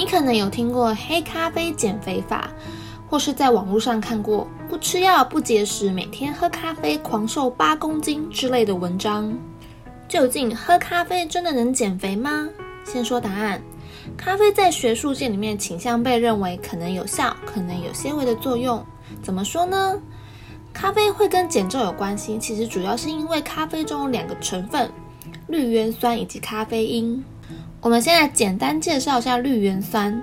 你可能有听过黑咖啡减肥法，或是在网络上看过不吃药不节食，每天喝咖啡狂瘦八公斤之类的文章。究竟喝咖啡真的能减肥吗？先说答案，咖啡在学术界里面倾向被认为可能有效，可能有些微的作用。怎么说呢？咖啡会跟减重有关系，其实主要是因为咖啡中有两个成分，绿原酸以及咖啡因。我们现在简单介绍一下绿原酸。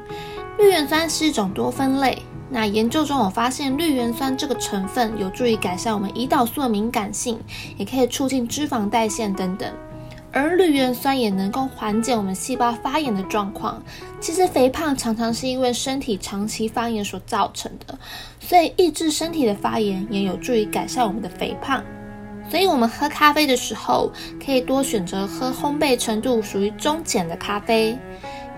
绿原酸是一种多酚类，那研究中我发现，绿原酸这个成分有助于改善我们胰岛素的敏感性，也可以促进脂肪代谢等等。而绿原酸也能够缓解我们细胞发炎的状况。其实肥胖常常是因为身体长期发炎所造成的，所以抑制身体的发炎也有助于改善我们的肥胖。所以，我们喝咖啡的时候，可以多选择喝烘焙程度属于中浅的咖啡，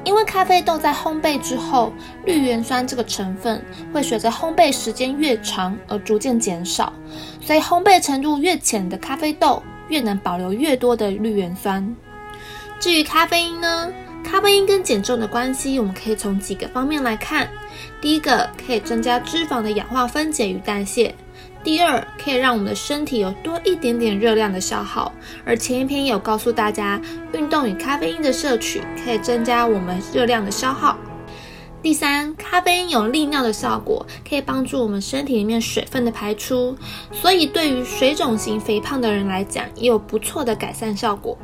因为咖啡豆在烘焙之后，绿原酸这个成分会随着烘焙时间越长而逐渐减少，所以烘焙程度越浅的咖啡豆。越能保留越多的绿原酸。至于咖啡因呢？咖啡因跟减重的关系，我们可以从几个方面来看。第一个，可以增加脂肪的氧化分解与代谢；第二，可以让我们的身体有多一点点热量的消耗。而前一篇也有告诉大家，运动与咖啡因的摄取可以增加我们热量的消耗。第三，咖啡因有利尿的效果，可以帮助我们身体里面水分的排出，所以对于水肿型肥胖的人来讲，也有不错的改善效果。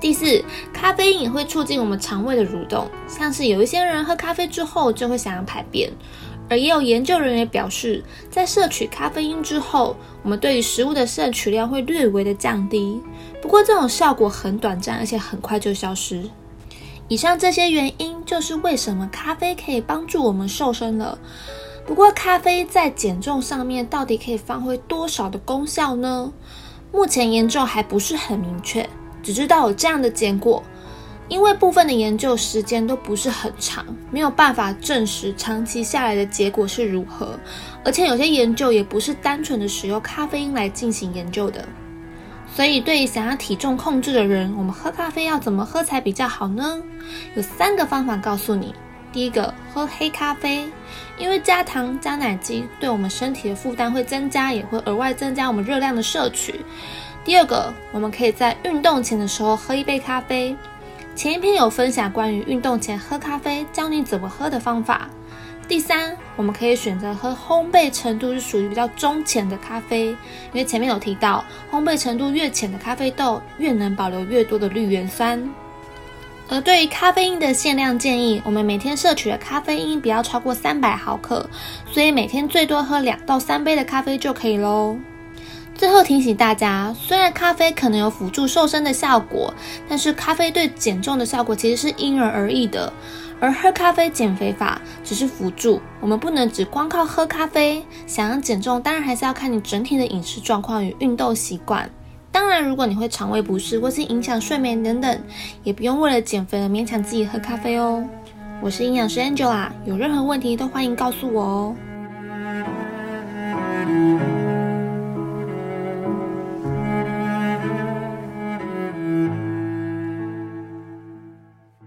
第四，咖啡因也会促进我们肠胃的蠕动，像是有一些人喝咖啡之后就会想要排便，而也有研究人员表示，在摄取咖啡因之后，我们对于食物的摄取量会略微的降低，不过这种效果很短暂，而且很快就消失。以上这些原因就是为什么咖啡可以帮助我们瘦身了。不过，咖啡在减重上面到底可以发挥多少的功效呢？目前研究还不是很明确，只知道有这样的结果。因为部分的研究时间都不是很长，没有办法证实长期下来的结果是如何。而且有些研究也不是单纯的使用咖啡因来进行研究的。所以，对于想要体重控制的人，我们喝咖啡要怎么喝才比较好呢？有三个方法告诉你。第一个，喝黑咖啡，因为加糖加奶精对我们身体的负担会增加，也会额外增加我们热量的摄取。第二个，我们可以在运动前的时候喝一杯咖啡。前一篇有分享关于运动前喝咖啡，教你怎么喝的方法。第三，我们可以选择喝烘焙程度是属于比较中浅的咖啡，因为前面有提到，烘焙程度越浅的咖啡豆越能保留越多的绿原酸。而对于咖啡因的限量建议，我们每天摄取的咖啡因不要超过三百毫克，所以每天最多喝两到三杯的咖啡就可以喽。最后提醒大家，虽然咖啡可能有辅助瘦身的效果，但是咖啡对减重的效果其实是因人而异的。而喝咖啡减肥法只是辅助，我们不能只光靠喝咖啡。想要减重，当然还是要看你整体的饮食状况与运动习惯。当然，如果你会肠胃不适或是影响睡眠等等，也不用为了减肥而勉强自己喝咖啡哦。我是营养师 Angela，有任何问题都欢迎告诉我哦。